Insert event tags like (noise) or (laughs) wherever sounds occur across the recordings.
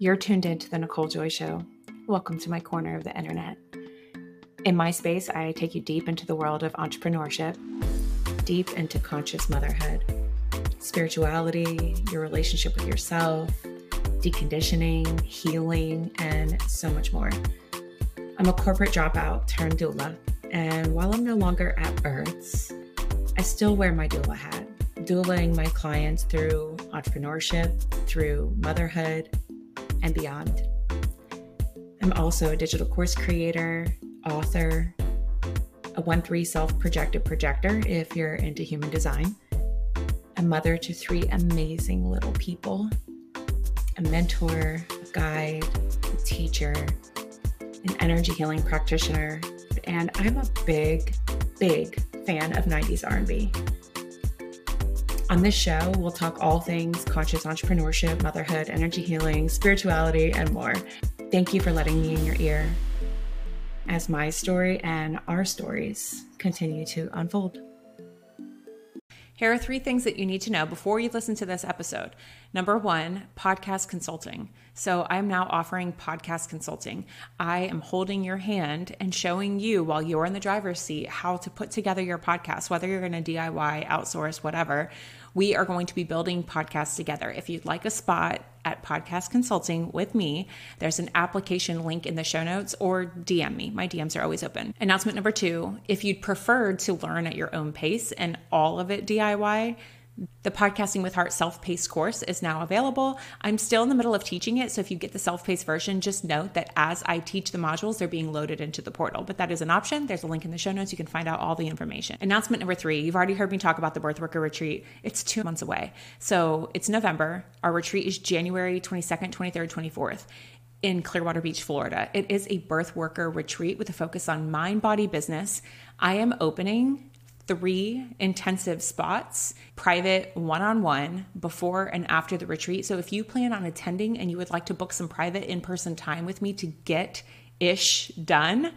You're tuned in to the Nichole Joy Show. Welcome to my corner of the internet. In my space, I take you deep into the world of entrepreneurship, deep into conscious motherhood, spirituality, your relationship with yourself, deconditioning, healing, and so much more. I'm a corporate dropout turned doula, and while I'm no longer at births, I still wear my doula hat, doulaing my clients through entrepreneurship, through motherhood, and beyond. I'm also a digital course creator, author, a 1 3 self projected projector if you're into human design, a mother to three amazing little people, a mentor, a guide, a teacher, an energy healing practitioner, and I'm a big, big fan of 90s R&B. On this show, we'll talk all things conscious entrepreneurship, motherhood, energy healing, spirituality, and more. Thank you for letting me in your ear as my story and our stories continue to unfold. Here are three things that you need to know before you listen to this episode. Number one, podcast consulting. So, I'm now offering podcast consulting. I am holding your hand and showing you while you're in the driver's seat how to put together your podcast, whether you're going to DIY, outsource, whatever we are going to be building podcasts together. If you'd like a spot at Podcast Consulting with me, there's an application link in the show notes or DM me. My DMs are always open. Announcement number two if you'd prefer to learn at your own pace and all of it DIY, the Podcasting with Heart self paced course is now available. I'm still in the middle of teaching it. So if you get the self paced version, just note that as I teach the modules, they're being loaded into the portal. But that is an option. There's a link in the show notes. You can find out all the information. Announcement number three you've already heard me talk about the Birth Worker Retreat. It's two months away. So it's November. Our retreat is January 22nd, 23rd, 24th in Clearwater Beach, Florida. It is a birth worker retreat with a focus on mind body business. I am opening three intensive spots, private one on one, before and after the retreat. So if you plan on attending and you would like to book some private in person time with me to get ish done,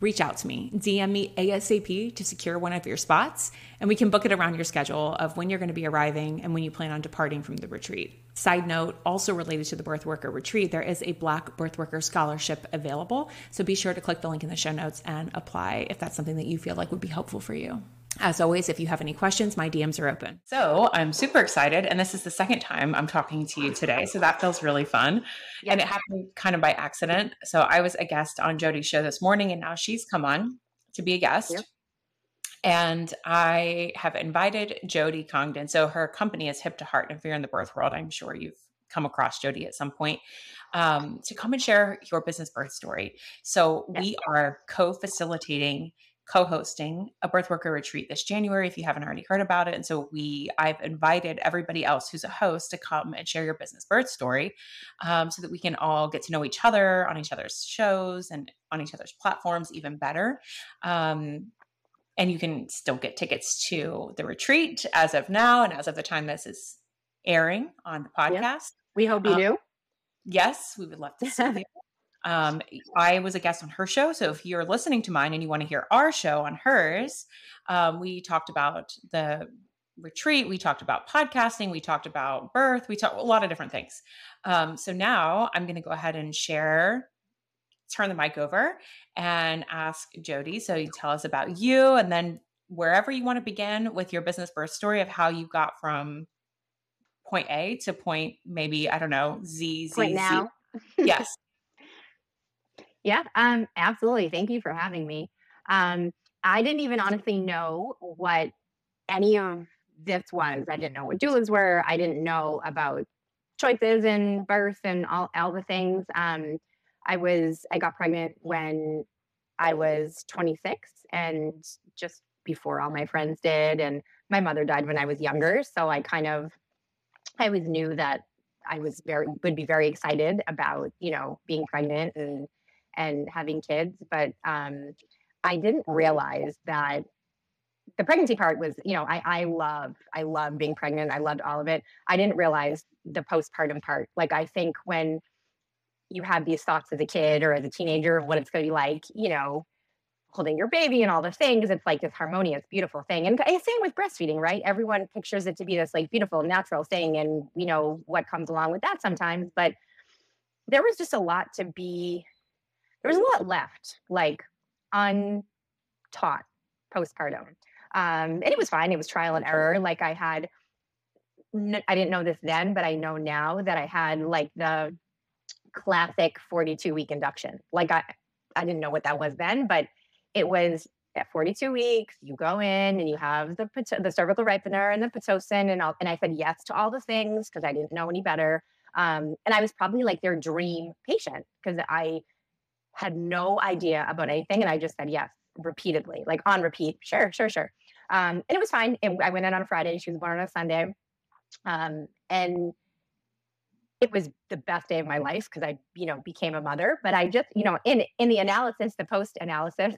reach out to me. DM me ASAP to secure one of your spots, and we can book it around your schedule of when you're going to be arriving and when you plan on departing from the retreat. Side note, also related to the birth worker retreat, there is a Black birth worker scholarship available. So be sure to click the link in the show notes and apply if that's something that you feel like would be helpful for you. As always, if you have any questions, my DMs are open. So I'm super excited. And this is the second time I'm talking to you today. So that feels really fun. And it happened kind of by accident. So I was a guest on Jodi's show this morning, and now she's come on to be a guest. Yep. And I have invited Jodi Congdon. So her company is Hip to Heart. And if you're in the birth world, I'm sure you've come across Jodi at some point um, to come and share your business birth story. So we are co facilitating co-hosting a birth worker retreat this January if you haven't already heard about it. And so we I've invited everybody else who's a host to come and share your business birth story um, so that we can all get to know each other on each other's shows and on each other's platforms even better. Um, and you can still get tickets to the retreat as of now and as of the time this is airing on the podcast. Yeah. we hope you um, do. yes we would love to see (laughs) you um, I was a guest on her show. So if you're listening to mine and you want to hear our show on hers, um, we talked about the retreat. We talked about podcasting. We talked about birth. We talked a lot of different things. Um, so now I'm going to go ahead and share, turn the mic over and ask Jodi. So you tell us about you and then wherever you want to begin with your business birth story of how you got from point A to point maybe, I don't know, Z, Z, point now. Yes. Yeah, um, absolutely. Thank you for having me. Um, I didn't even honestly know what any of this was. I didn't know what doulas were. I didn't know about choices and birth and all, all the things. Um, I was I got pregnant when I was 26 and just before all my friends did and my mother died when I was younger so I kind of I always knew that I was very would be very excited about you know being pregnant and and having kids, but um, I didn't realize that the pregnancy part was, you know, I, I love, I love being pregnant. I loved all of it. I didn't realize the postpartum part. Like, I think when you have these thoughts as a kid or as a teenager of what it's going to be like, you know, holding your baby and all the things, it's like this harmonious, beautiful thing. And same with breastfeeding, right? Everyone pictures it to be this like beautiful, natural thing. And, you know, what comes along with that sometimes. But there was just a lot to be, there was a lot left, like untaught postpartum. Um, and it was fine. It was trial and error. Like I had, I didn't know this then, but I know now that I had like the classic 42 week induction. Like I, I didn't know what that was then, but it was at 42 weeks, you go in and you have the the cervical ripener and the pitocin and all. And I said yes to all the things because I didn't know any better. Um, and I was probably like their dream patient because I had no idea about anything, and I just said yes repeatedly, like on repeat. Sure, sure, sure. Um, and it was fine. It, I went in on a Friday. She was born on a Sunday, um, and it was the best day of my life because I, you know, became a mother. But I just, you know, in in the analysis, the post analysis,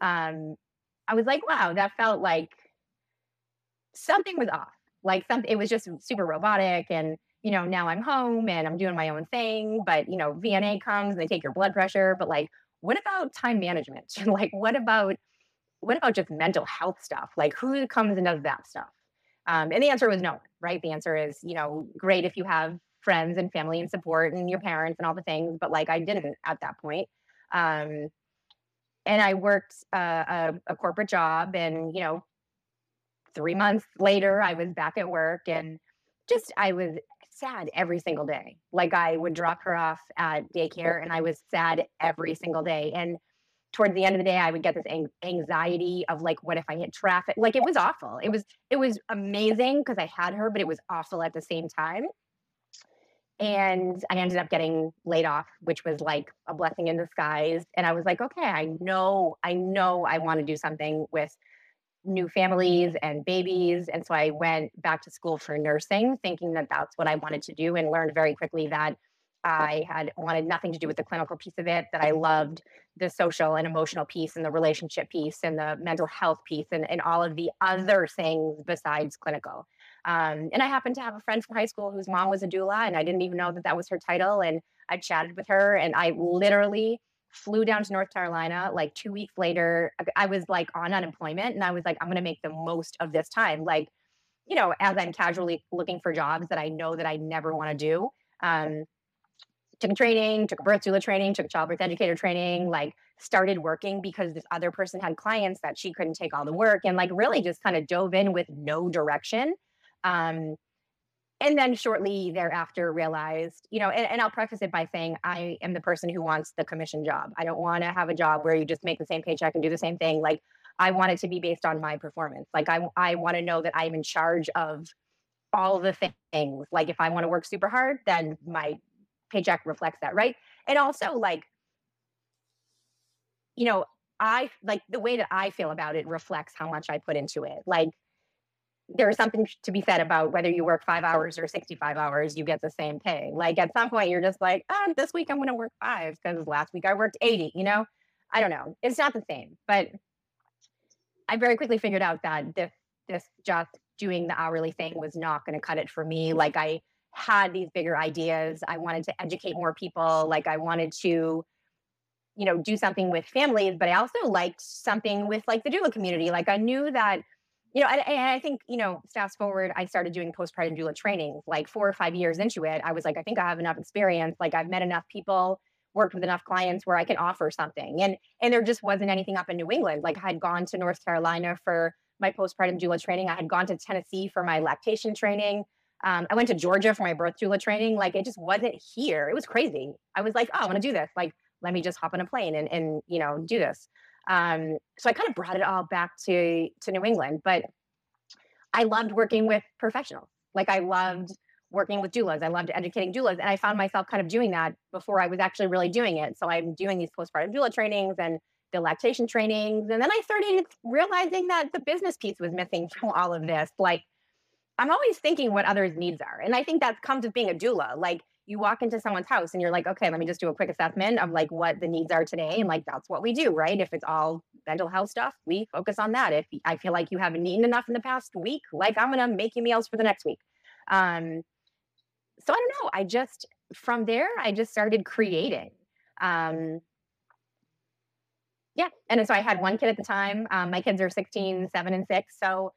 um, I was like, wow, that felt like something was off. Like something, it was just super robotic. And, you know, now I'm home and I'm doing my own thing. But, you know, VNA comes and they take your blood pressure. But like, what about time management? (laughs) like, what about, what about just mental health stuff? Like, who comes and does that stuff? Um, and the answer was no, right? The answer is, you know, great if you have friends and family and support and your parents and all the things, but like I didn't at that point. Um, and I worked uh, a, a corporate job, and you know, three months later, I was back at work, and just I was sad every single day. Like I would drop her off at daycare, and I was sad every single day. And towards the end of the day, I would get this anxiety of like, what if I hit traffic? Like it was awful. It was it was amazing because I had her, but it was awful at the same time and I ended up getting laid off, which was like a blessing in disguise. And I was like, okay, I know, I know I want to do something with new families and babies. And so I went back to school for nursing, thinking that that's what I wanted to do, and learned very quickly that I had wanted nothing to do with the clinical piece of it, that I loved the social and emotional piece and the relationship piece and the mental health piece and, and all of the other things besides clinical. Um, and I happened to have a friend from high school whose mom was a doula, and I didn't even know that that was her title. And I chatted with her, and I literally flew down to North Carolina. Like two weeks later, I was like on unemployment, and I was like, I'm going to make the most of this time. Like, you know, as I'm casually looking for jobs that I know that I never want to do. Um, took a training, took a birth doula training, took a childbirth educator training, like started working because this other person had clients that she couldn't take all the work and like really just kind of dove in with no direction um, and then shortly thereafter realized, you know, and, and, I'll preface it by saying I am the person who wants the commission job. I don't want to have a job where you just make the same paycheck and do the same thing. Like I want it to be based on my performance. Like I I want to know that I'm in charge of all the things. Like if I want to work super hard, then my paycheck reflects that, right? And also like, you know, I like the way that I feel about it reflects how much I put into it. Like there's something to be said about whether you work five hours or 65 hours, you get the same pay. Like at some point, you're just like, oh, this week I'm going to work five because last week I worked 80, you know? I don't know. It's not the same. But I very quickly figured out that this, this just doing the hourly thing was not going to cut it for me. Like I had these bigger ideas. I wanted to educate more people. Like I wanted to, you know, do something with families, but I also liked something with like the doula community. Like I knew that you know, and, I think, you know, fast forward, I started doing postpartum doula training like four or five years into it. I was like, I think I have enough experience. Like I've met enough people, worked with enough clients where I can offer something. And and there just wasn't anything up in New England. Like I had gone to North Carolina for my postpartum doula training. I had gone to Tennessee for my lactation training. Um, I went to Georgia for my birth doula training. Like it just wasn't here. It was crazy. I was like, oh, I want to do this. Like, let me just hop on a plane and and you know do this. Um, so I kind of brought it all back to to New England, but I loved working with professionals. Like I loved working with doulas. I loved educating doulas, and I found myself kind of doing that before I was actually really doing it. So I'm doing these postpartum doula trainings and the lactation trainings, and then I started realizing that the business piece was missing from all of this. Like I'm always thinking what others' needs are, and I think that comes with being a doula. Like you walk into someone's house and you're like, okay, let me just do a quick assessment of like what the needs are today. And like, that's what we do, right? If it's all mental health stuff, we focus on that. If I feel like you haven't eaten enough in the past week, like I'm going to make you meals for the next week. Um, so I don't know. I just, from there, I just started creating. Um, yeah. And so I had one kid at the time. Um, my kids are 16, seven, and six. So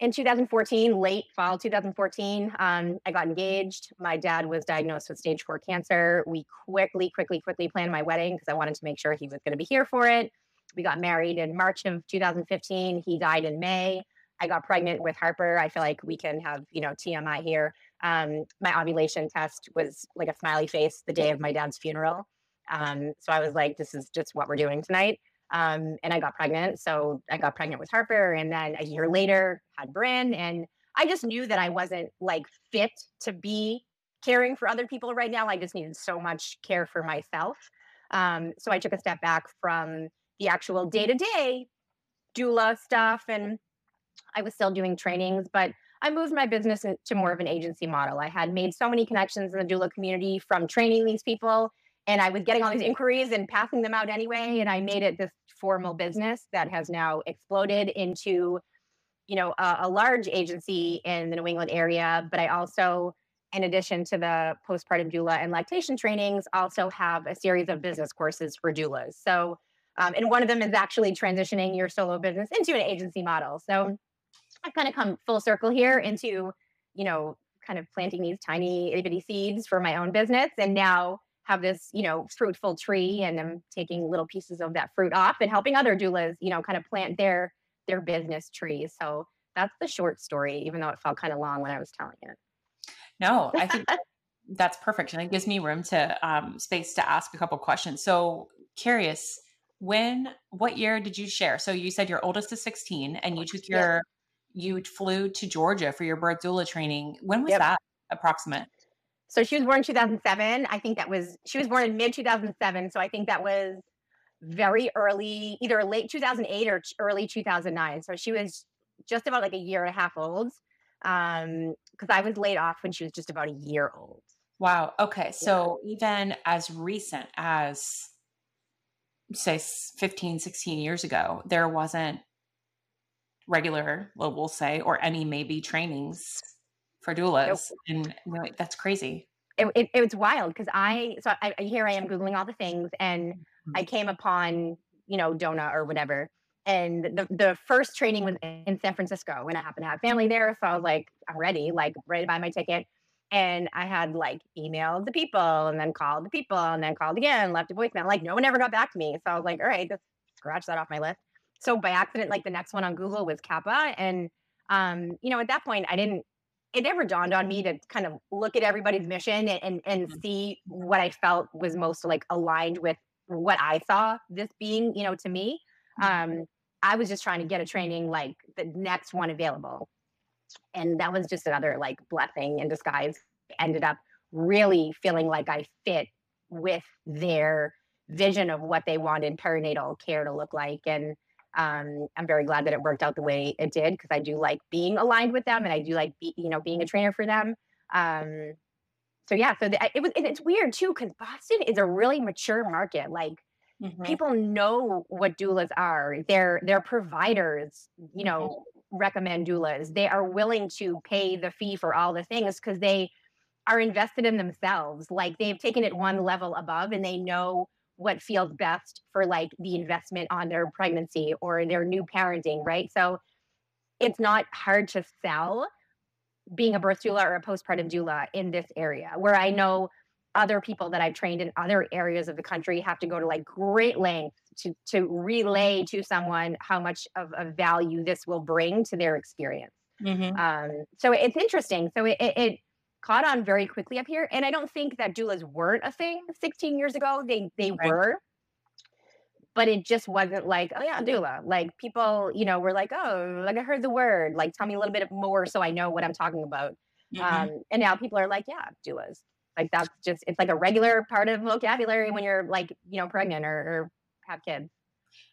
in 2014, late fall 2014, um, I got engaged. My dad was diagnosed with stage four cancer. We quickly, quickly, quickly planned my wedding because I wanted to make sure he was going to be here for it. We got married in March of 2015. He died in May. I got pregnant with Harper. I feel like we can have, you know, TMI here. Um, my ovulation test was like a smiley face the day of my dad's funeral. Um, so I was like, this is just what we're doing tonight. Um, and I got pregnant. So I got pregnant with Harper. And then a year later, had Bryn. And I just knew that I wasn't like fit to be caring for other people right now. I just needed so much care for myself. Um, so I took a step back from the actual day to day doula stuff. And I was still doing trainings, but I moved my business to more of an agency model. I had made so many connections in the doula community from training these people and I was getting all these inquiries and passing them out anyway. And I made it this formal business that has now exploded into, you know, a, a large agency in the New England area. But I also, in addition to the postpartum doula and lactation trainings, also have a series of business courses for doulas. So, um, and one of them is actually transitioning your solo business into an agency model. So I've kind of come full circle here into, you know, kind of planting these tiny itty bitty seeds for my own business. And now have this, you know, fruitful tree and I'm taking little pieces of that fruit off and helping other doulas, you know, kind of plant their their business tree. So that's the short story, even though it felt kind of long when I was telling it. No, I think (laughs) that's perfect. And it gives me room to um, space to ask a couple questions. So curious, when what year did you share? So you said your oldest is 16 and you took your you flew to Georgia for your birth doula training. When was yep. that approximate? So she was born in 2007. I think that was, she was born in mid 2007. So I think that was very early, either late 2008 or early 2009. So she was just about like a year and a half old. Um, because I was laid off when she was just about a year old. Wow. Okay. So yeah. even as recent as say 15, 16 years ago, there wasn't regular, well, we'll say, or any maybe trainings for doulas, nope. and that's crazy. It, it, it was wild because I so I, here I am googling all the things, and mm-hmm. I came upon you know DONA or whatever, and the the first training was in San Francisco, and I happened to have family there, so I was like, I'm ready, like ready to buy my ticket. And I had like emailed the people and then called the people and then called again, left a voicemail. Like no one ever got back to me. So I was like, all right, just scratch that off my list. So by accident, like the next one on Google was CAPPA. And um, you know, at that point I didn't it never dawned on me to kind of look at everybody's mission and and, and mm-hmm. see what I felt was most like aligned with what I saw this being, you know, to me. Mm-hmm. Um, I was just trying to get a training like the next one available. And that was just another like blessing in disguise. Ended up really feeling like I fit with their vision of what they wanted perinatal care to look like. And um, I'm very glad that it worked out the way it did because I do like being aligned with them and I do like be, you know being a trainer for them. Um, so yeah, so the, it was it's weird too because Boston is a really mature market. Like mm-hmm. people know what doulas are. They're they're providers. You know, mm-hmm. recommend doulas. They are willing to pay the fee for all the things because they are invested in themselves. Like they've taken it one level above and they know what feels best for like the investment on their pregnancy or their new parenting, right? So it's not hard to sell being a birth doula or a postpartum doula in this area where I know other people that I've trained in other areas of the country have to go to like great lengths to to relay to someone how much of a value this will bring to their experience. Mm-hmm. Um, so it's interesting. So it, it, it caught on very quickly up here. And I don't think that doulas weren't a thing 16 years ago. They they right. were. But it just wasn't like, oh yeah, doula. Like people, you know, were like, oh, like I heard the word. Like tell me a little bit more so I know what I'm talking about. Mm-hmm. Um, and now people are like, yeah, doulas. Like that's just it's like a regular part of vocabulary when you're like, you know, pregnant or, or have kids.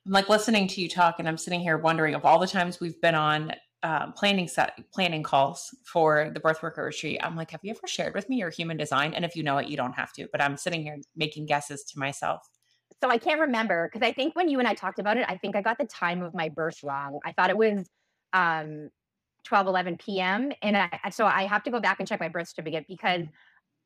I'm like listening to you talk, and I'm sitting here wondering of all the times we've been on um, planning set planning calls for the birth worker retreat i'm like have you ever shared with me your human design? And if you know it you don't have to but i'm sitting here making guesses to myself. So i can't remember because i think when you and i talked about it i think i got the time of my birth wrong. I thought it was um 12 11 p.m and I, so i have to go back and check my birth certificate because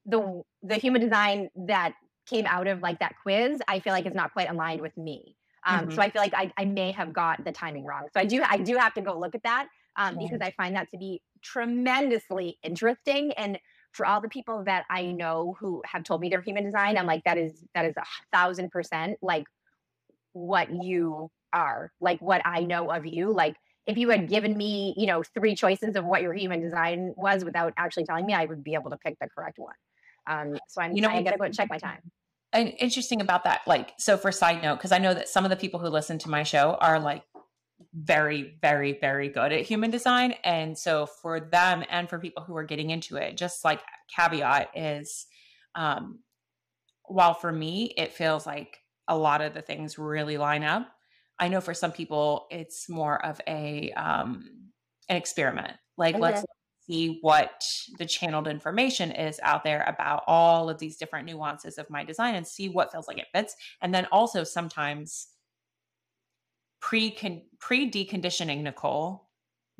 the the human design that came out of like that quiz i feel like is not quite aligned with me. Um, mm-hmm. so i feel like I, I may have got the timing wrong. So i do i do have to go look at that um, because I find that to be tremendously interesting. And for all the people that I know who have told me they're human design, I'm like, that is that is a thousand percent like what you are, like what I know of you. Like if you had given me, you know, three choices of what your human design was without actually telling me, I would be able to pick the correct one. Um, so I'm, you know, I gotta go check my time. And interesting about that, like, so for side note, because I know that some of the people who listen to my show are like very, very, very good at human design. And so for them and for people who are getting into it, just like caveat is, um, while for me, it feels like a lot of the things really line up. I know for some people, it's more of a, um, an experiment. Like, okay. let's see what the channeled information is out there about all of these different nuances of my design and see what feels like it fits. And then also sometimes pre pre deconditioning Nichole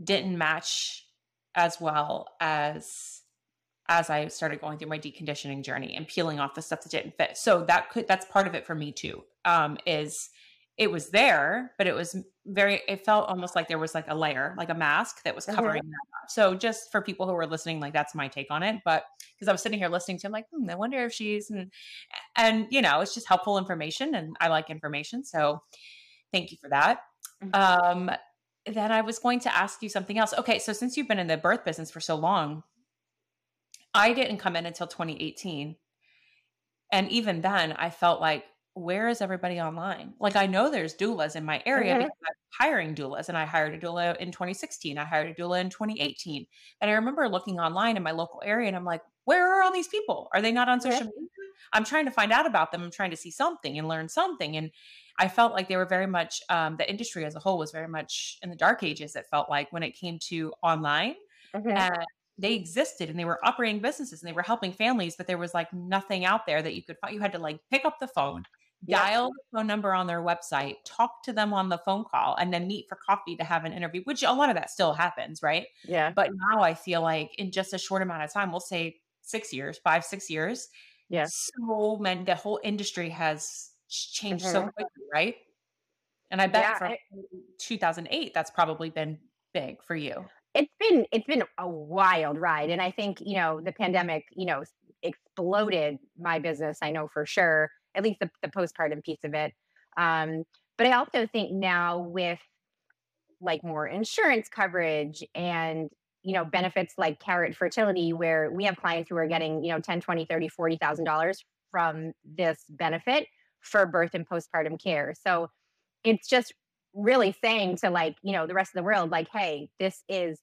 didn't match as well as as I started going through my deconditioning journey and peeling off the stuff that didn't fit. So that could that's part of it for me too. Um, is it was there, but it was very, it felt almost like there was like a layer, like a mask that was mm-hmm. covering mm-hmm. that. So just for people who are listening, like that's my take on it. But because I was sitting here listening to him, like, hmm, I wonder if she's, and, and, you know, it's just helpful information and I like information. So thank you for that. Mm-hmm. Um, then I was going to ask you something else. Okay. So since you've been in the birth business for so long, I didn't come in until 2018. And even then, I felt like where is everybody online? Like I know there's doulas in my area mm-hmm. because I'm hiring doulas and I hired a doula in 2016. I hired a doula in 2018. And I remember looking online in my local area and I'm like, where are all these people? Are they not on social media? I'm trying to find out about them. I'm trying to see something and learn something. And I felt like they were very much um, the industry as a whole was very much in the dark ages. It felt like when it came to online, and they existed and they were operating businesses and they were helping families, but there was like nothing out there that you could find. You had to like pick up the phone, dial the phone number on their website, talk to them on the phone call, and then meet for coffee to have an interview, which a lot of that still happens, right? Yeah. But now I feel like in just a short amount of time, we'll say six years, five, six years. Yeah. So many, the whole industry has changed mm-hmm. so quickly, right? And I bet yeah, from I, 2008, that's probably been big for you. It's been it's been a wild ride, and I think you know the pandemic, you know, exploded my business. I know for sure at least the, the postpartum piece of it. Um, but I also think now with like more insurance coverage and you know benefits like carrot fertility where we have clients who are getting you know 10 20 30 40 thousand dollars from this benefit for birth and postpartum care. So it's just really saying to like you know the rest of the world like hey this is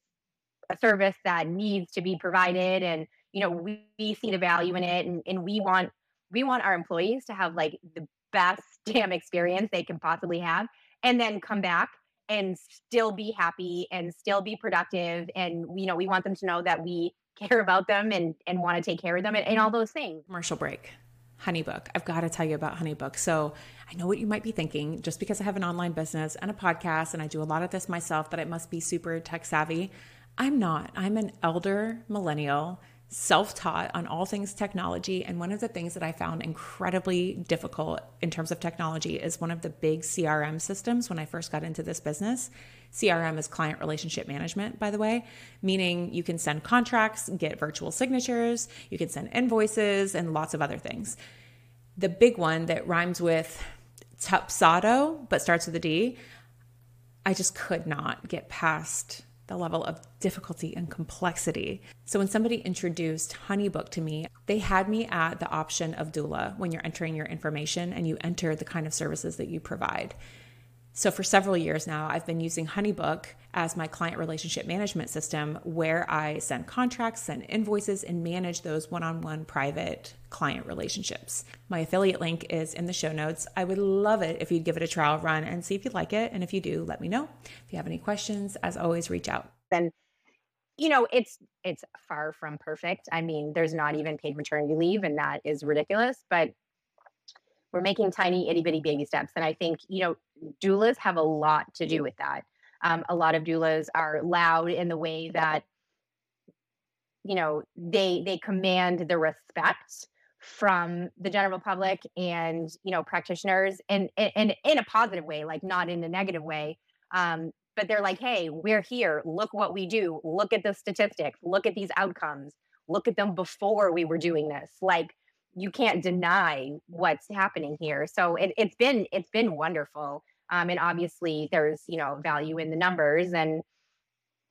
a service that needs to be provided and you know we, we see the value in it and, and we want we want our employees to have like the best (laughs) damn experience they can possibly have and then come back and still be happy and still be productive and you know we want them to know that we (laughs) care about them and and want to take care of them and, and all those things. Commercial break. Honeybook i've got to tell you about honeybook so i know what you might be thinking just because i have an online business and a podcast and i do a lot of this myself that it must be super tech savvy. I'm not. I'm an elder millennial self taught on all things technology. And one of the things that I found incredibly difficult in terms of technology is one of the big CRM systems when I first got into this business. CRM is client relationship management, by the way, meaning you can send contracts, get virtual signatures, you can send invoices, and lots of other things. The big one that rhymes with Tupsado but starts with a D, I just could not get past the level of difficulty and complexity. So when somebody introduced Honeybook to me, they had me at the option of doula when you're entering your information and you enter the kind of services that you provide. So for several years now, I've been using Honeybook as my client relationship management system where I send contracts, send invoices, and manage those one on one private client relationships. My affiliate link is in the show notes. I would love it if you'd give it a trial run and see if you like it. And if you do, let me know. If you have any questions, as always, reach out. Then you know it's it's far from perfect i mean there's not even paid maternity leave and that is ridiculous but we're making tiny itty bitty baby steps and i think you know doulas have a lot to do with that um, a lot of doulas are loud in the way that you know they they command the respect from the general public and you know practitioners and and in a positive way like not in a negative way um, but they're like, hey, we're here. Look what we do. Look at the statistics. Look at these outcomes. Look at them before we were doing this. Like you can't deny what's happening here. So it, it's been it's been wonderful. Um, and obviously there's you know value in the numbers and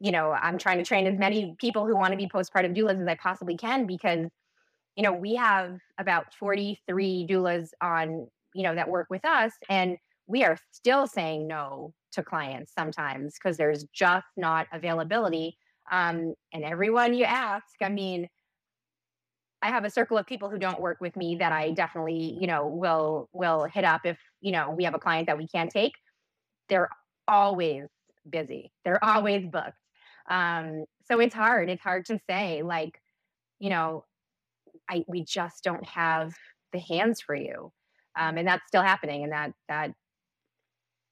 you know i'm trying to train as many people who want to be postpartum doulas as i possibly can because you know we have about 43 doulas on you know that work with us and we are still saying no to clients sometimes because there's just not availability. Um, and everyone you ask i mean I have a circle of people who don't work with me that I definitely, you know, will will hit up if, you know, we have a client that we can't take. They're always busy. They're always booked. Um, so it's hard. It's hard to say like, you know, I we just don't have the hands for you. Um, and that's still happening and that that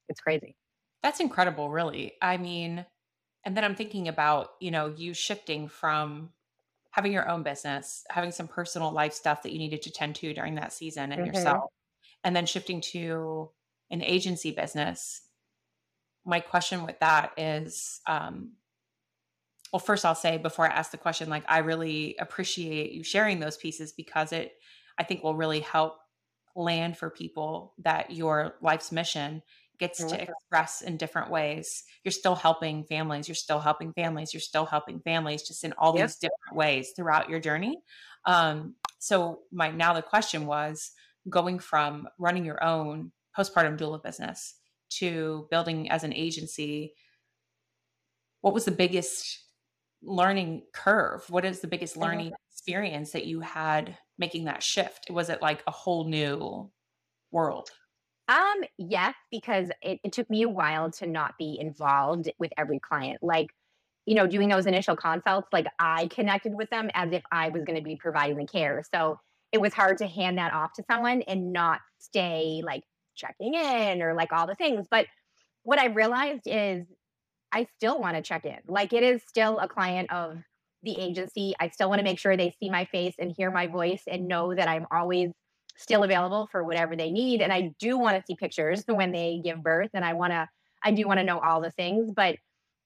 it's crazy. That's incredible, really. I mean, and then I'm thinking about, you know, you shifting from having your own business, having some personal life stuff that you needed to tend to during that season and mm-hmm. yourself, and then shifting to an agency business. My question with that is, um, well, first I'll say before I ask the question, like I really appreciate you sharing those pieces because it, I think, will really help land for people that your life's mission gets to express in different ways. You're still helping families, you're still helping families, you're still helping families just in all yep. these different ways throughout your journey. Um, so my now the question was going from running your own postpartum doula business to building as an agency, what was the biggest learning curve? What is the biggest learning experience that you had making that shift? Was it like a whole new world? Um, yes, because it, it took me a while to not be involved with every client. Like, you know, doing those initial consults, like I connected with them as if I was going to be providing the care. So it was hard to hand that off to someone and not stay like checking in or like all the things. But what I realized is I still want to check in. Like it is still a client of the agency. I still want to make sure they see my face and hear my voice and know that I'm always still available for whatever they need. And I do want to see pictures (laughs) when they give birth. And I want to, I do want to know all the things, but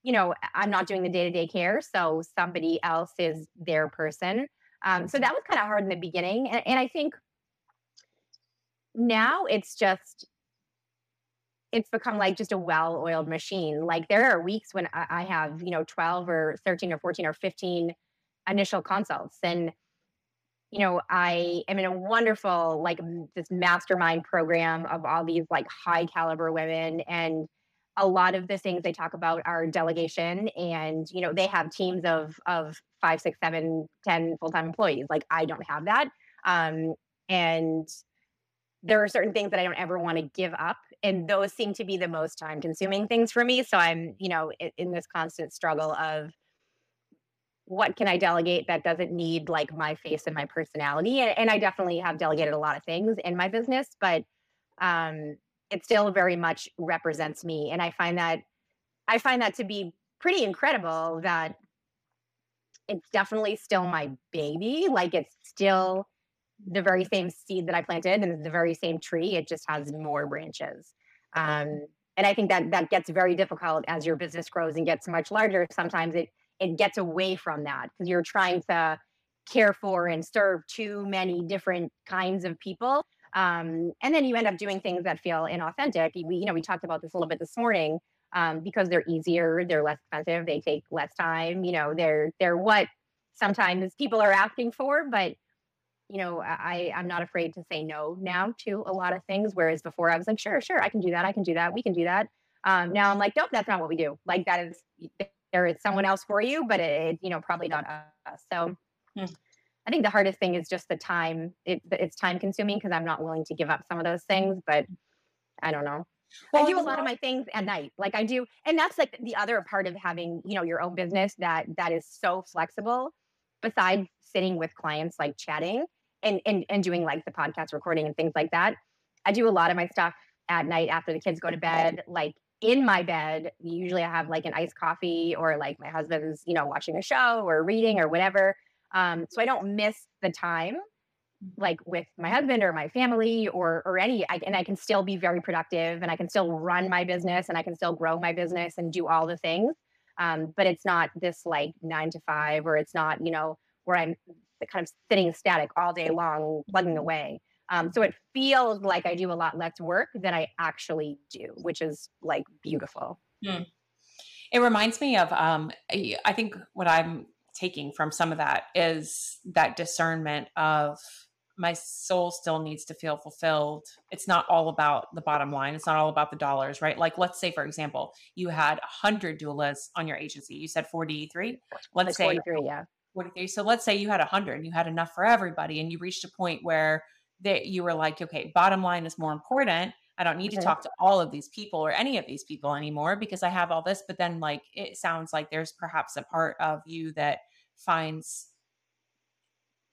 you know, I'm not doing the day to day care. So somebody else is their person. Um, so that was kind of hard in the beginning. And, and I think now it's just, it's become like just a well oiled machine. Like there are weeks when I have, you know, 12 or 13 or 14 or 15 initial consults. And you know, I am in a wonderful, like this mastermind program of all these like high caliber women. And a lot of the things they talk about are delegation. And, you know, they have teams of of five, six, seven, ten full-time employees. Like I don't have that. Um, and there are certain things that I don't ever want to give up. And those seem to be the most time consuming things for me. So I'm, you know, in, in this constant struggle of what can I delegate that doesn't need like my face and my personality? And, and I definitely have delegated a lot of things in my business, but um, it still very much represents me. And I find that I find that to be pretty incredible that it's definitely still my baby. Like it's still the very same seed that I planted and the very same tree. It just has more branches. Um, and I think that that gets very difficult as your business grows and gets much larger. Sometimes it it gets away from that because you're trying to care for and serve too many different kinds of people. Um, and then you end up doing things that feel inauthentic. We, you know, we talked about this a little bit this morning um, because they're easier, they're less expensive, they take less time. You know, they're they're what sometimes people are asking for, but you know, I I'm not afraid to say no now to a lot of things. Whereas before I was like, sure, sure, I can do that, I can do that, we can do that. Um, now I'm like, nope, that's not what we do. Like that is there is someone else for you, but (laughs) it, you know, probably not us. So hmm. I think the hardest thing is just the time. It, it's time consuming because I'm not willing to give up some of those things, but I don't know. Well, I do a lot of my things at night. Like I do, and that's like the other part of having, you know, your own business that that is so flexible. Besides sitting with clients, like chatting and and and doing like the podcast recording and things like that, I do a lot of my stuff at night after the kids go to bed. Like in my bed, usually I have like an iced coffee or like my husband's, you know, watching a show or reading or whatever. Um, so I don't miss the time like with my husband or my family or or any I, and I can still be very productive and I can still run my business and I can still grow my business and do all the things. Um, but it's not this like nine to five or it's not, you know, where I'm kind of sitting static all day long, plugging away. Um, so it feels like I do a lot less work than I actually do, which is like beautiful. Hmm. It reminds me of, um, I think what I'm taking from some of that is that discernment of my soul still needs to feel fulfilled. It's not all about the bottom line. It's not all about the dollars, right? Like, let's say, for example, you had 100 doulas on your agency. You said 43. Let's like say 43, yeah. 43. So let's say you had 100 and you had enough for everybody, and you reached a point where that you were like, okay, bottom line is more important. I don't need to mm-hmm. talk to all of these people or any of these people anymore because I have all this. But then, like, it sounds like there's perhaps a part of you that finds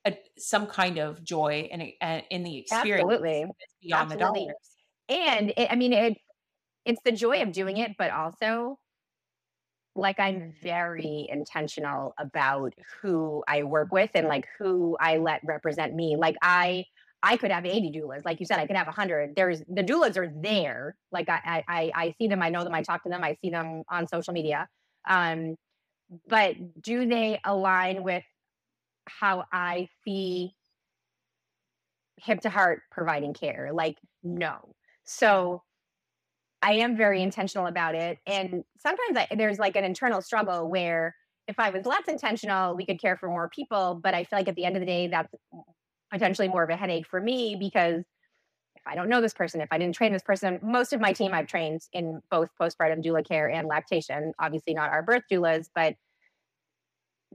a, some kind of joy in, uh, in the experience Absolutely. beyond Absolutely. the dollars. And it, I mean, it, it's the joy of doing it, but also like I'm mm-hmm. very intentional about who I work with and like who I let represent me. Like I I could have 80 doulas. Like you said, I could have 100. There's the doulas are there. Like I I I see them, I know them, I talk to them, I see them on social media. Um but do they align with how I see hip to heart providing care? Like, no. So I am very intentional about it. And sometimes I, there's like an internal struggle where if I was less intentional, we could care for more people. But I feel like at the end of the day, that's potentially more of a headache for me because if I don't know this person, if I didn't train this person, most of my team I've trained in both postpartum doula care and lactation, obviously not our birth doulas, but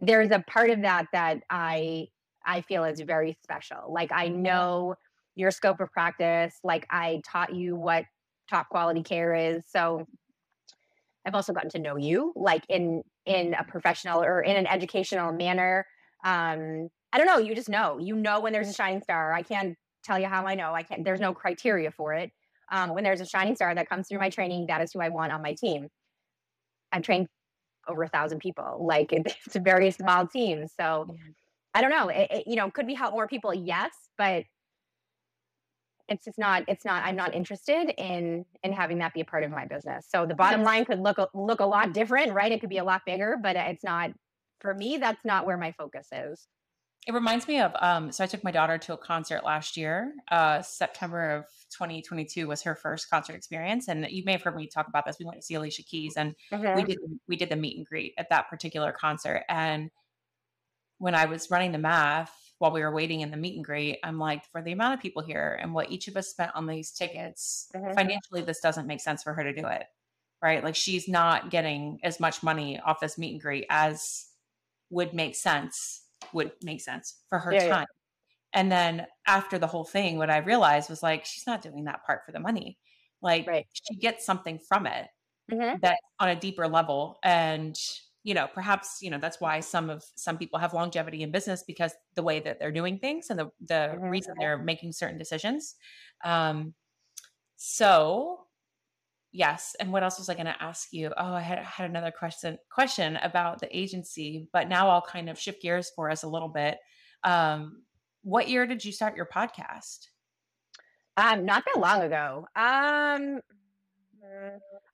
there's a part of that that I I feel is very special. Like I know your scope of practice, like I taught you what top quality care is. So I've also gotten to know you like in in a professional or in an educational manner. Um I don't know, you just know. You know when there's a shining star. I can't tell you how I know. I can't there's no criteria for it. Um, when there's a shining star that comes through my training, that is who I want on my team. I've trained over a thousand people. Like it, it's a very small team. So I don't know. It, it, you know, could we help more people? Yes, but it's just not. It's not. I'm not interested in in having that be a part of my business. So the bottom line could look look a lot different, right? It could be a lot bigger, but it's not. For me, that's not where my focus is. It reminds me of um, so I took my daughter to a concert last year. Uh, September of 2022 was her first concert experience, and you may have heard me talk about this. We went to see Alicia Keys, and mm-hmm. we did we did the meet and greet at that particular concert. And when I was running the math while we were waiting in the meet and greet, I'm like, for the amount of people here and what each of us spent on these tickets, mm-hmm. financially, this doesn't make sense for her to do it, right? Like she's not getting as much money off this meet and greet as would make sense would make sense for her yeah, time. Yeah. And then after the whole thing, what I realized was like, she's not doing that part for the money. Like right. she gets something from it mm-hmm. that on a deeper level. And, you know, perhaps, you know, that's why some of some people have longevity in business because the way that they're doing things and the the mm-hmm. reason they're making certain decisions. Um so yes and what else was i going to ask you? Oh i had, had another question question about the agency but now i'll kind of shift gears for us a little bit. Um, what year did you start your podcast? Um not that long ago. Um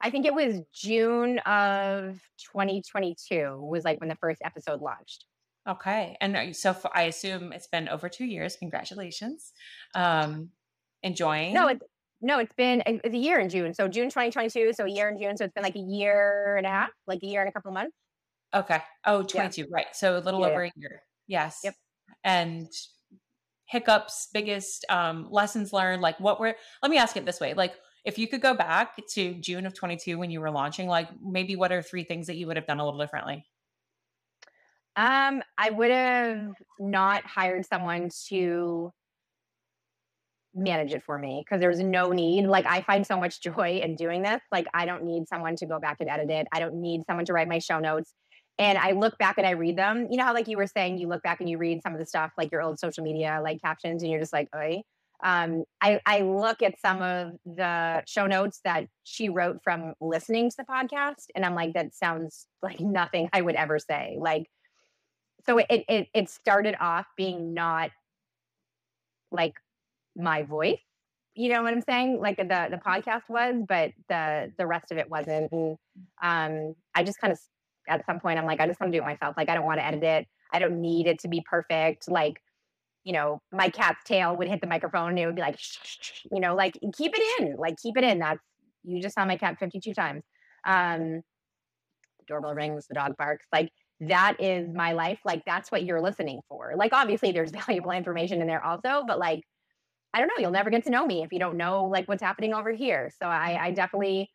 i think it was june of 2022 was like when the first episode launched. Okay and so i assume it's been over two years. Congratulations. Um enjoying no it, no, it's been it's a year in June. So June 2022. So a year in June. So it's been like a year and a half, like a year and a couple of months. Okay. Oh, 22. Yeah. Right. So a little yeah, over yeah. a year. Yes. Yep. And hiccups, biggest um, lessons learned. Like what were? Let me ask it this way. Like if you could go back to June of 22 when you were launching, like maybe what are three things that you would have done a little differently? Um, I would have not hired someone to manage it for me because there's no need. Like I find so much (laughs) joy in doing this. Like I don't need someone to go back and edit it. I don't need someone to write my show notes. And I look back and I read them. You know how like you were saying, you look back and you read some of the stuff like your old social media like captions, and you're just like, "Oi." Um, I I look at some of the show notes that she wrote from listening to the podcast, and I'm like, that sounds like nothing I would ever say. Like, so it it it started off being not like my voice. You know what I'm saying? Like the the podcast was, but the the rest of it wasn't. And um, I just kind of at some point I'm like, I just want to do it myself. Like I don't want to edit it. I don't need it to be perfect. Like, you know, my cat's tail would hit the microphone and it would be like, shh, shh, shh, you know, like keep it in, like keep it in. That's you just saw my cat 52 times. Um, the doorbell rings, the dog barks. Like that is my life. Like that's what you're listening for. Like obviously there's (laughs) valuable information in there also, but like I don't know, you'll never get to know me if you don't know like what's happening over here. So I, I definitely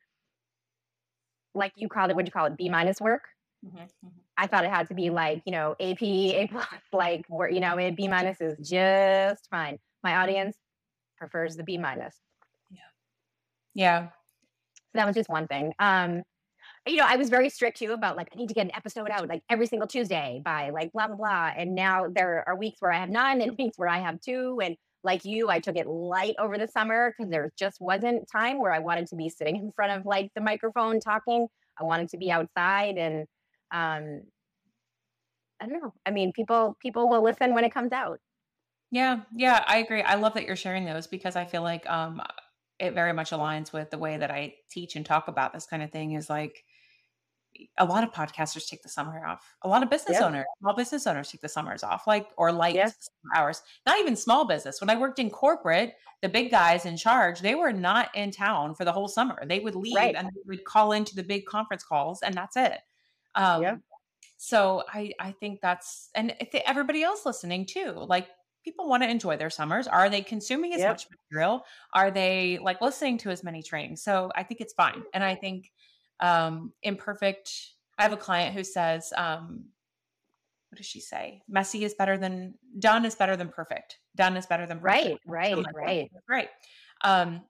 like you called it, what you call it, B minus work. Mm-hmm, mm-hmm. I thought it had to be like, you know, AP, A plus, (laughs) like where, you know, B minus is just fine. My audience prefers the B minus. Yeah. Yeah. So that was just one thing. Um, you know, I was very strict too about like I need to get an episode out like every single Tuesday by like blah blah blah. And now there are weeks where I have none and (laughs) weeks where I have two. And like you, I took it light over the summer because there just wasn't time where I wanted to be sitting in front of like the microphone talking. I wanted to be outside and um I don't know. I mean, people people will listen when it comes out. Yeah, yeah, I agree. I love that you're sharing those because I feel like um it very much aligns with the way that I teach and talk about this kind of thing is like a lot of podcasters take the summer off. A lot of business yeah. owners, small business owners take the summers off, like or light yes. hours. Not even small business. When I worked in corporate, the big guys in charge, they were not in town for the whole summer. They would leave right. and they would call into the big conference calls, and that's it. Um, yeah. So I I think that's and everybody else listening too. Like people want to enjoy their summers. Are they consuming as yep. much material? Are they like listening to as many trainings? So I think it's fine, and I think um, imperfect. I have a client who says, um, what does she say? Messy is better than done is better than perfect. Done is better than perfect. right, right, right, right. Um,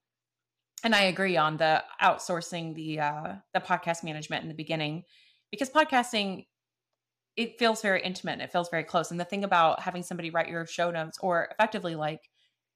and I agree on the outsourcing the uh, the podcast management in the beginning because podcasting it feels very intimate. It feels very close. And the thing about having somebody write your show notes or effectively like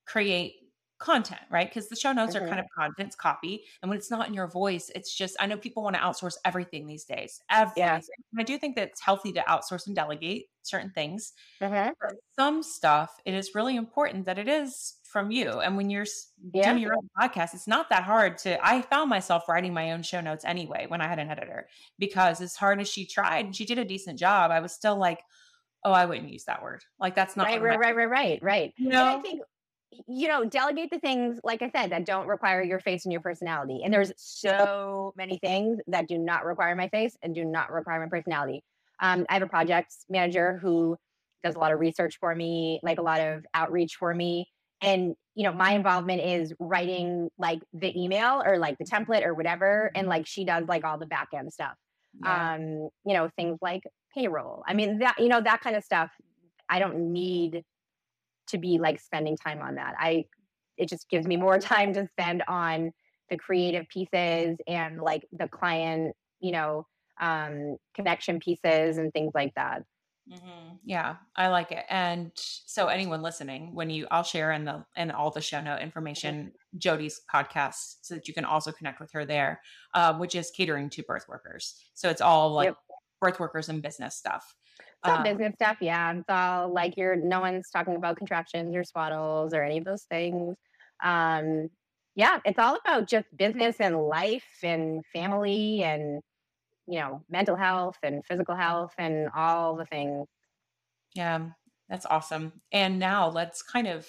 create content, right? Because the show notes mm-hmm. are kind of contents copy. And when it's not in your voice, it's just, I know people want to outsource everything these days. Everything. Yeah. And I do think that it's healthy to outsource and delegate certain things. Mm-hmm. some stuff, it is really important that it is from you. And when you're yeah. doing your own podcast, it's not that hard to, I found myself writing my own show notes anyway when I had an editor because as hard as she tried, and she did a decent job, I was still like, oh, I wouldn't use that word. Like that's not right, right, right, right, right, right. You know, and I think you know, delegate the things, like I said, that don't require your face and your personality. And there's so many things that do not require my face and do not require my personality. Um, I have a project manager who does a lot of research for me, like a lot of outreach for me. And, you know, my involvement is writing like the email or like the template or whatever. And like she does like all the back end stuff. Yeah. Um, you know, things like payroll. I mean, that, you know, that kind of stuff. I don't need to be like spending time on that. I it just gives me more (laughs) time to spend on the creative pieces and like the client, you know, um, connection pieces and things like that. Mm-hmm. Yeah, I like it. And so anyone listening, when you, I'll share in the in all the show note information, (laughs) Jodi's podcast, so that you can also connect with her there, um, which is catering to birth workers. So it's all like yep. birth workers and business stuff. All um, business stuff, yeah. It's all like you're no one's talking about contractions or swaddles or any of those things. Um, yeah, it's all about just business and life and family and you know mental health and physical health and all the things. Yeah, that's awesome. And now let's kind of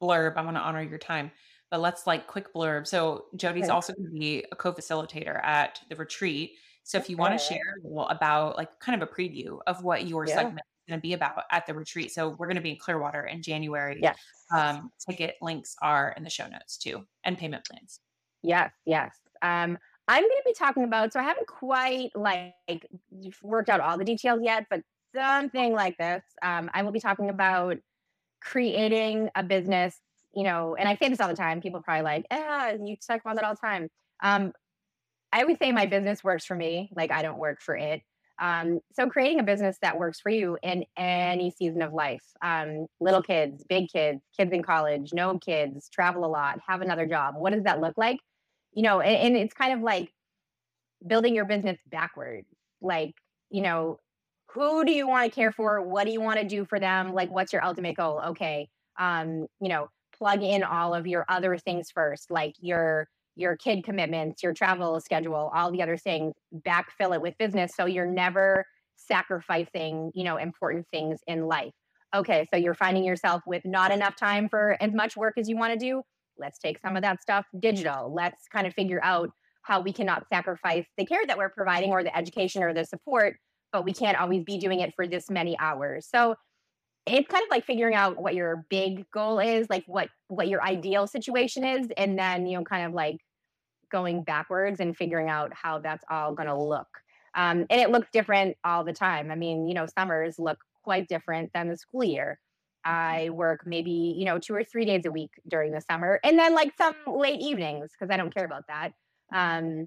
blurb. I want to honor your time, but let's like quick blurb. So Jodi's okay. also going to be a co-facilitator at the retreat. So if you want to share about like kind of a preview of what your yeah. segment is going to be about at the retreat. So we're going to be in Clearwater in January. Yes. Um, ticket links are in the show notes too, and payment plans. Yes, yes. Um, I'm going to be talking about. So I haven't quite like worked out all the details yet, but something like this. Um, I will be talking about creating a business. You know, and I say this all the time. People probably like, ah, you talk about that all the time. Um, I always say my business works for me, like I don't work for it. Um, so creating a business that works for you in any season of life, um, little kids, big kids, kids in college, no kids, travel a lot, have another job. What does that look like? You know, and, and it's kind of like building your business backwards. Like, you know, who do you want to care for? What do you want to do for them? Like, what's your ultimate goal? Okay. um, you know, plug in all of your other things first, like your your kid commitments, your travel schedule, all the other things, backfill it with business so you're never sacrificing, you know, important things in life. Okay, so you're finding yourself with not enough time for as much work as you want to do. Let's take some of that stuff digital. Let's kind of figure out how we cannot sacrifice the care that we're providing or the education or the support, but we can't always be doing it for this many hours. So it's kind of like figuring out what your big goal is, like what what your ideal situation is, and then you know, kind of like going backwards and figuring out how that's all going to look. Um, and it looks different all the time. I mean, you know, summers look quite different than the school year. I work maybe, you know, two or three days a week during the summer and then like some late evenings because I don't care about that. Um,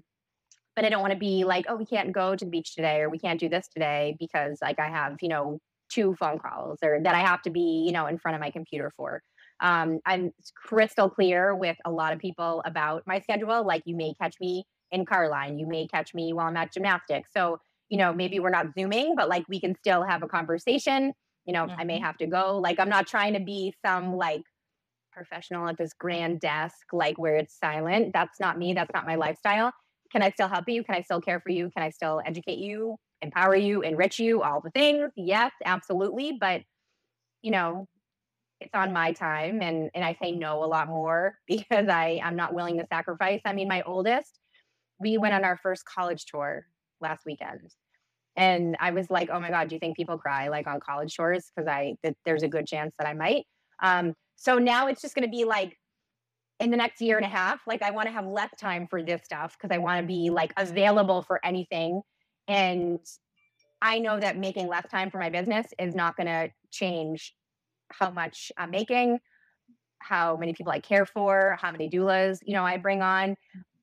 but I don't want to be like, oh, we can't go to the beach today or we can't do this today because like I have, you know, two phone calls or that I have to be, you know, in front of my computer for. Um, I'm crystal clear with a lot of people about my schedule. Like you may catch me in car line, you may catch me while I'm at gymnastics. So, you know, maybe we're not zooming, but like we can still have a conversation. You know, mm-hmm. I may mm-hmm. have to go. Like I'm not trying to be some like professional at this grand desk, like where it's silent. That's not me. That's not my lifestyle. Can I still help you? Can I still care for you? Can I still educate you, empower you, enrich you, all the things? Yes, absolutely. But, you know, it's on my time and and I say no a lot more (laughs) because I I'm not willing to sacrifice. I mean, my oldest, we went on our first college tour last weekend. And I was like, "Oh my god, do you think people cry like on college tours because I there's a good chance that I might." Um so now it's just going to be like in the next year and a half, like I want to have less time for this stuff because I want to be like available for anything and I know that making less time for my business is not going to change how much I'm making, how many people I care for, how many doulas, you know, I bring on.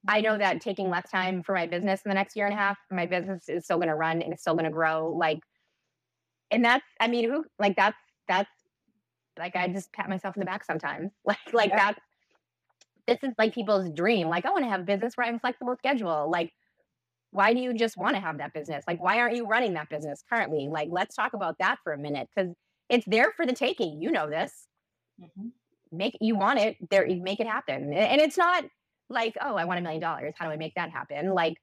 I know that taking less time for my business in the next year and a half, my business is still going to run and it's still going to grow. Like, and that's, I mean, who, like, that's, that's, like, I just pat myself in the back sometimes. (laughs) Like, like yeah. that's, this is like people's dream. Like, I want to have a business where I have a flexible schedule. Like, why do you just want to have that business? Like, why aren't you running that business currently? Like, let's talk about that for a minute because it's there for the taking. You know this. Mm-hmm. Make you want it there. Make it happen. And it's not like, oh, I want a million dollars. How do I make that happen? Like,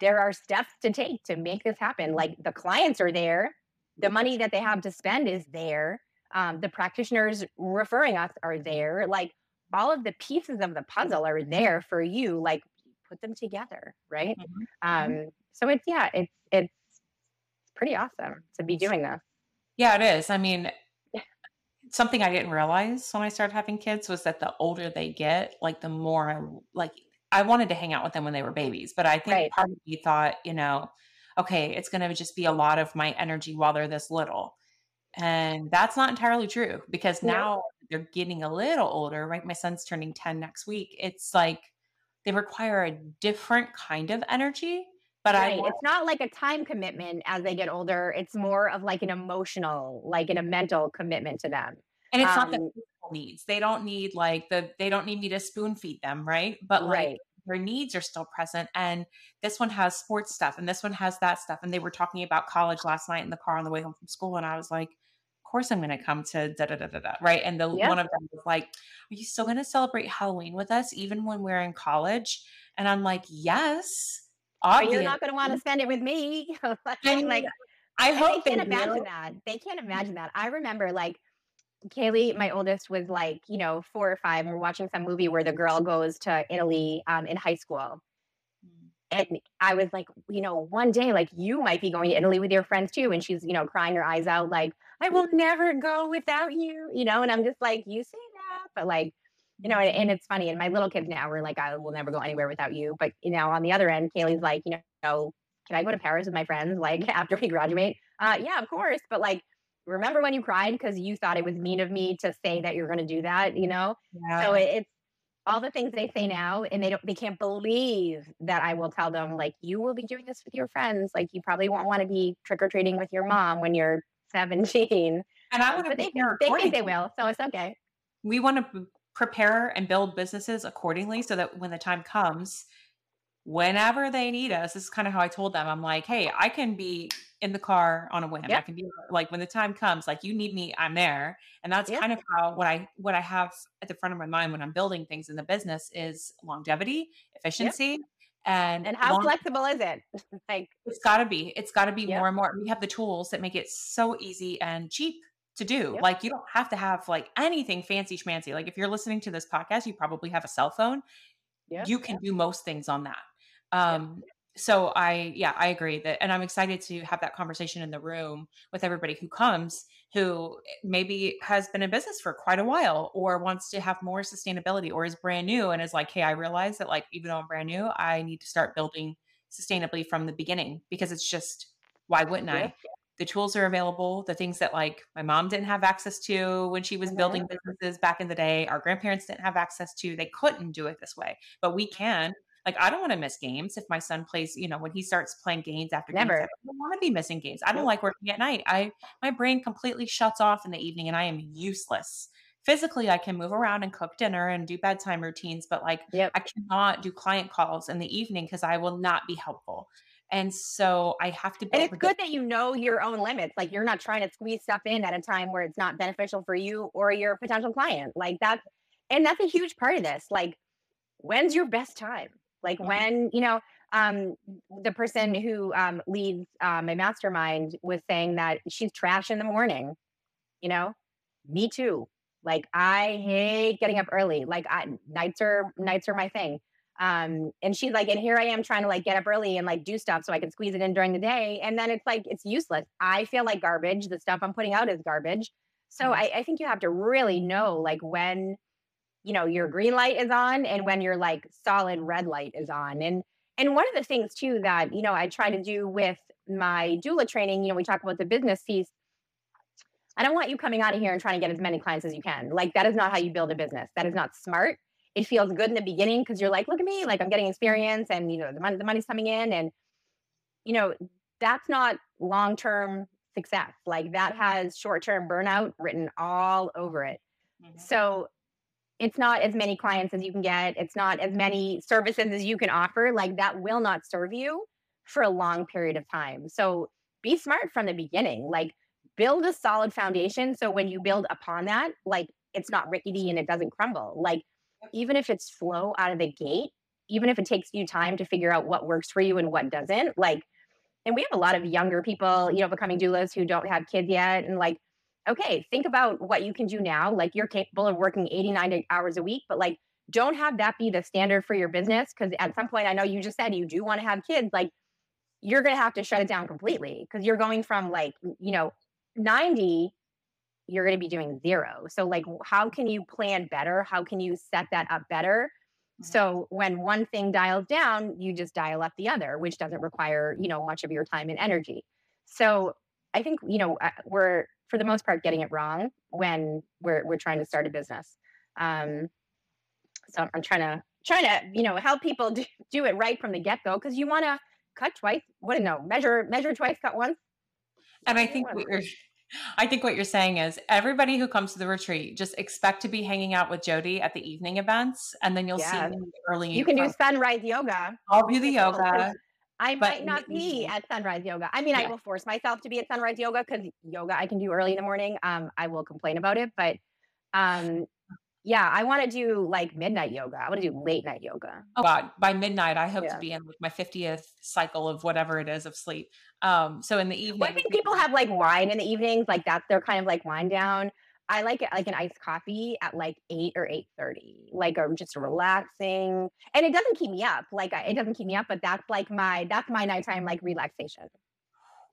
there are steps to take to make this happen. Like the clients are there, the money that they have to spend is there. Um, the practitioners referring us are there. Like all of the pieces of the puzzle are there for you. Like put them together, right? Mm-hmm. mm-hmm. Um, so it's yeah, it's it's pretty awesome to be doing this. Yeah, it is. I mean, something I didn't realize when I started having kids was that the older they get, like the more I like I wanted to hang out with them when they were babies, but I think right. part of me thought, you know, okay, it's going to just be a lot of my energy while they're this little. And that's not entirely true because now they're getting a little older, right? My son's turning 10 next week. It's like they require a different kind of energy. But right. I, it's not like a time commitment as they get older. It's more of like an emotional, like in a mental commitment to them. And it's um, not the needs. They don't need like the they don't need me to spoon feed them, right? But like right. their needs are still present. And this one has sports stuff and this one has that stuff. And they were talking about college last night in the car on the way home from school. And I was like, course I'm going to come to da da da da da. Right. And the yeah. one of them was like, Are you still going to celebrate Halloween with us even when we're in college? And I'm like, Yes. Obviously. You're not going to want to spend it with me. (laughs) like, I hope they can't imagine that. They can't imagine that. I remember like Kaylee, my oldest, was like, you know, four or five. And we're watching some movie where the girl goes to Italy um, in high school. And I was like, you know, one day, like, you might be going to Italy with your friends too. And she's, you know, crying her eyes out, like, I will never go without you, you know? And I'm just like, you say that, but like, you know, and, and it's funny. And my little kids now are like, I will never go anywhere without you. But, you know, on the other end, Kaylee's like, you know, can I go to Paris with my friends, like, (laughs) after we graduate? Uh, yeah, of course. But like, remember when you cried because you thought it was mean of me to say that you're going to do that you know yeah. so it, it's all the things they say now and they don't they can't believe that i will tell them like you will be doing this with your friends like you probably won't want to be trick-or-treating with your mom when you're 17 and i want to they, they think they will so it's okay. We want to prepare and build businesses accordingly so that when the time comes whenever they need us. This is kind of how I told them. I'm like, hey, I can be in the car on a whim. Yep. I can be like when the time comes, like you need me, I'm there. And that's Yep. kind of how what I what I have at the front of my mind when I'm building things in the business is longevity, efficiency, and And how long- flexible is it? (laughs) like, it's got to be. It's got to be Yep. more and more. We have the tools that make it so easy and cheap to do. Yep. Like you don't have to have like anything fancy schmancy. Like if you're listening to this podcast, you probably have a cell phone. Yep. You can do most things on that. Um so I yeah, I agree that and I'm excited to have that conversation in the room with everybody who comes who maybe has been in business for quite a while or wants to have more sustainability or is brand new and is like, "Hey, I realize that like even though I'm brand new, I need to start building sustainably from the beginning because it's just why wouldn't I? The tools are available, the things that like my mom didn't have access to when she was Mhm. building businesses back in the day, our grandparents didn't have access to. They couldn't do it this way, but we can. Like I don't want to miss games if my son plays, you know, when he starts playing games after games, Never. I don't want to be missing games. I don't like working at night. I my brain completely shuts off in the evening and I am useless. Physically, I can move around and cook dinner and do bedtime routines, but like Yep. I cannot do client calls in the evening because I will not be helpful. And so I have to And it's good that you know your own limits. Like you're not trying to squeeze stuff in at a time where it's not beneficial for you or your potential client. Like that's and that's a huge part of this. Like when's your best time? Like Mhm. when, you know, um the person who um leads um my mastermind was saying that she's trash in the morning. You know? Me too. Like I hate getting up early. Like I nights are nights are my thing. Um, and she's like, and here I am trying to like get up early and like do stuff so I can squeeze it in during the day. And then it's like it's useless. I feel like garbage. The stuff I'm putting out is garbage. So Mhm. I, I think you have to really know like when, you know, your green light is on and when your like solid red light is on. And and one of the things too that, you know, I try to do with my doula training, you know, we talk about the business piece. I don't want you coming out of here and trying to get as many clients as you can. Like that is not how you build a business. That is not smart. It feels good in the beginning because you're like, look at me, like I'm getting experience and you know the money the money's coming in and you know that's not long-term success. Like that has short-term burnout written all over it. Mhm. So it's not as many clients as you can get. It's not as many services as you can offer. Like that will not serve you for a long period of time. So be smart from the beginning. Like build a solid foundation. So when you build upon that, like it's not rickety and it doesn't crumble. Like even if it's slow out of the gate, even if it takes you time to figure out what works for you and what doesn't, like, and we have a lot of younger people, you know, becoming doulas who don't have kids yet. And like, okay, think about what you can do now. Like you're capable of working 89 hours a week, but like don't have that be the standard for your business. Cause at some point, I know you just said you do want to have kids. Like you're going to have to shut it down completely because you're going from like, you know, 90, you're going to be doing zero. So like, how can you plan better? How can you set that up better? Mhm. So when one thing dials down, you just dial up the other, which doesn't require, you know, much of your time and energy. So I think, you know, uh, we're for the most part getting it wrong when we're we're trying to start a business. Um, so I'm, trying to trying to, you know, help people do, do it right from the get go because you want to cut twice. What no measure measure twice, cut once. And I think what you're, I think what you're saying is everybody who comes to the retreat just expect to be hanging out with Jodi at the evening events, and then you'll Yeah. see early. You can do sunrise yoga. I'll do the you know, 'cause yoga. I but might not be at sunrise yoga. I mean, I will force myself to be at sunrise yoga because yoga I can do early in the morning. Um, I will complain about it, but um, yeah, I want to do like midnight yoga. I want to do late night yoga. Oh God! By midnight, I hope Yeah. to be in like my fiftieth cycle of whatever it is of sleep. Um, so in the evening, Well, I think people have like wine in the evenings, like that's their kind of like wind down. I like it like an iced coffee at like eight or eight thirty. Like I'm just relaxing, and it doesn't keep me up. Like I- it doesn't keep me up, but that's like my that's my nighttime like relaxation.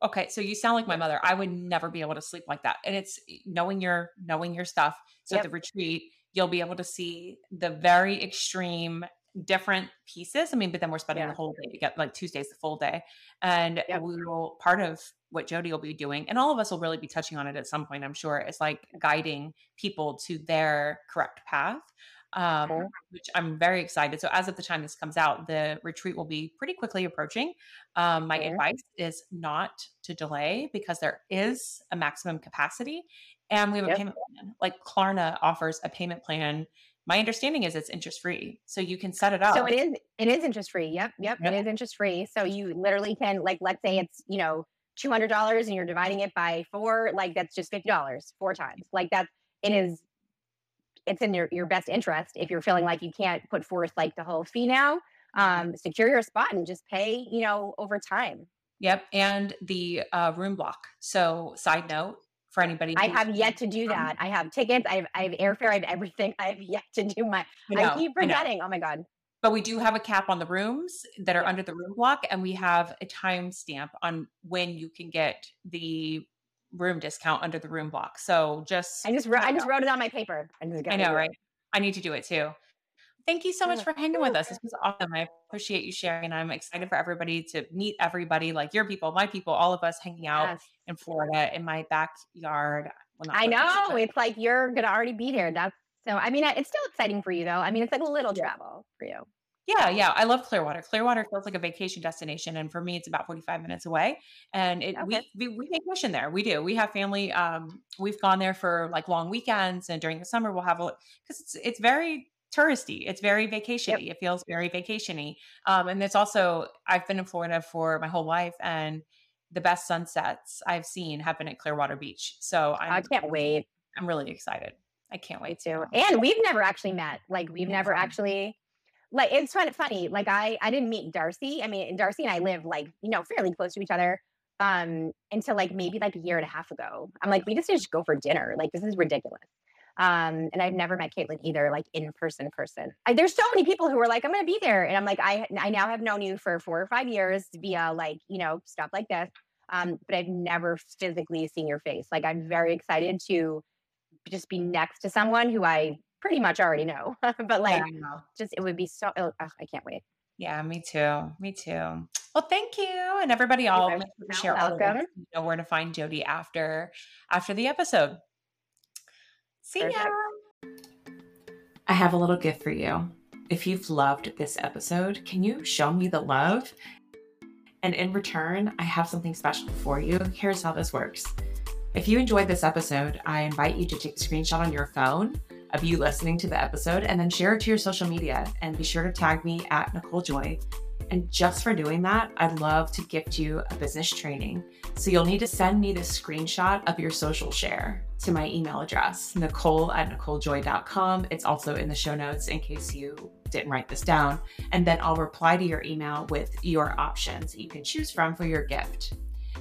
Okay, so you sound like my mother. I would never be able to sleep like that. And it's knowing your knowing your stuff. So at Yep. the retreat, you'll be able to see the very extreme different pieces. I mean, but then we're spending Yeah. the whole day to get like Tuesday's the full day. And Yep. we will part of what Jodi will be doing, and all of us will really be touching on it at some point, I'm sure, is like guiding people to their correct path. Um, Okay. which I'm very excited. So as of the time this comes out, the retreat will be pretty quickly approaching. Um, my Okay. advice is not to delay because there is a maximum capacity and we have a payment plan. Like Klarna offers a payment plan my understanding is it's interest free. So you can set it up. So it is it is interest free. Yep, yep, yep. It is interest free. So you literally can like let's say it's, you know, $200 and you're dividing it by 4, like that's just $50 four times. Like that's it is it's in your, your best interest if you're feeling like you can't put forth like the whole fee now. Um, secure your spot and just pay, you know, over time. Yep. And the uh, room block. So, side note, for anybody. I have yet to do that. I have tickets. I have, I have airfare. I have everything. (laughs) I have yet to do my. I, know, I keep forgetting. Oh my god. But we do have a cap on the rooms that are yeah. under the room block, and we have a time stamp on when you can get the room discount under the room block. So just I just wrote, I just wrote it on my paper. I know, right? I need to do it too. Thank you so much for hanging with us. This was awesome. I appreciate you sharing. I'm excited for everybody to meet everybody, like your people, my people, all of us hanging out yes. in Florida in my backyard. Well, I know. It's like you're going to already be here. That's so, I mean, it's still exciting for you though. I mean, it's like a little travel for you. Yeah, yeah. I love Clearwater. Clearwater feels like a vacation destination. And for me, it's about 45 minutes away. And it okay. we, we we vacation there. We do. We have family. Um, we've gone there for like long weekends and during the summer we'll have a because it's it's very touristy. It's very vacationy. Yep. It feels very vacationy. Um, and it's also I've been in Florida for my whole life, and the best sunsets I've seen have been at Clearwater Beach. So I'm, I can not wait. I'm really excited. I can't wait to. And we've never actually met. Like we've never actually. Like it's kind of funny. Like I I didn't meet Darcy. I mean, Darcy and I live like you know fairly close to each other um until like maybe like a year and a half ago. I'm like, we just to go for dinner. Like this is ridiculous. Um, and I've never met Caitlin either, like in person, person. I, there's so many people who are like, I'm going to be there, and I'm like, I I now have known you for four or five years via like you know stuff like this, um, but I've never physically seen your face. Like I'm very excited to just be next to someone who I pretty much already know, (laughs) but like yeah, just it would be so. Oh, ah, I can't wait. Yeah, me too. Me too. Well, thank you, and everybody. All share welcome. You know where to find Jodi after after the episode. See Perfect. ya. I have a little gift for you. If you've loved this episode, can you show me the love? And in return, I have something special for you. Here's how this works. If you enjoyed this episode, I invite you to take a screenshot on your phone of you listening to the episode and then share it to your social media. And be sure to tag me at Nichole Joy and just for doing that, I'd love to gift you a business training. So you'll need to send me the screenshot of your social share to my email address, nichole at nicholejoy.com. It's also in the show notes in case you didn't write this down. And then I'll reply to your email with your options that you can choose from for your gift.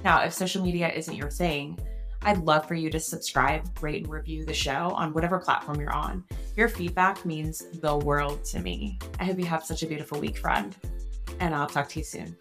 Now, if social media isn't your thing, I'd love for you to subscribe, rate, and review the show on whatever platform you're on. Your feedback means the world to me. I hope you have such a beautiful week, friend and I'll talk to you soon.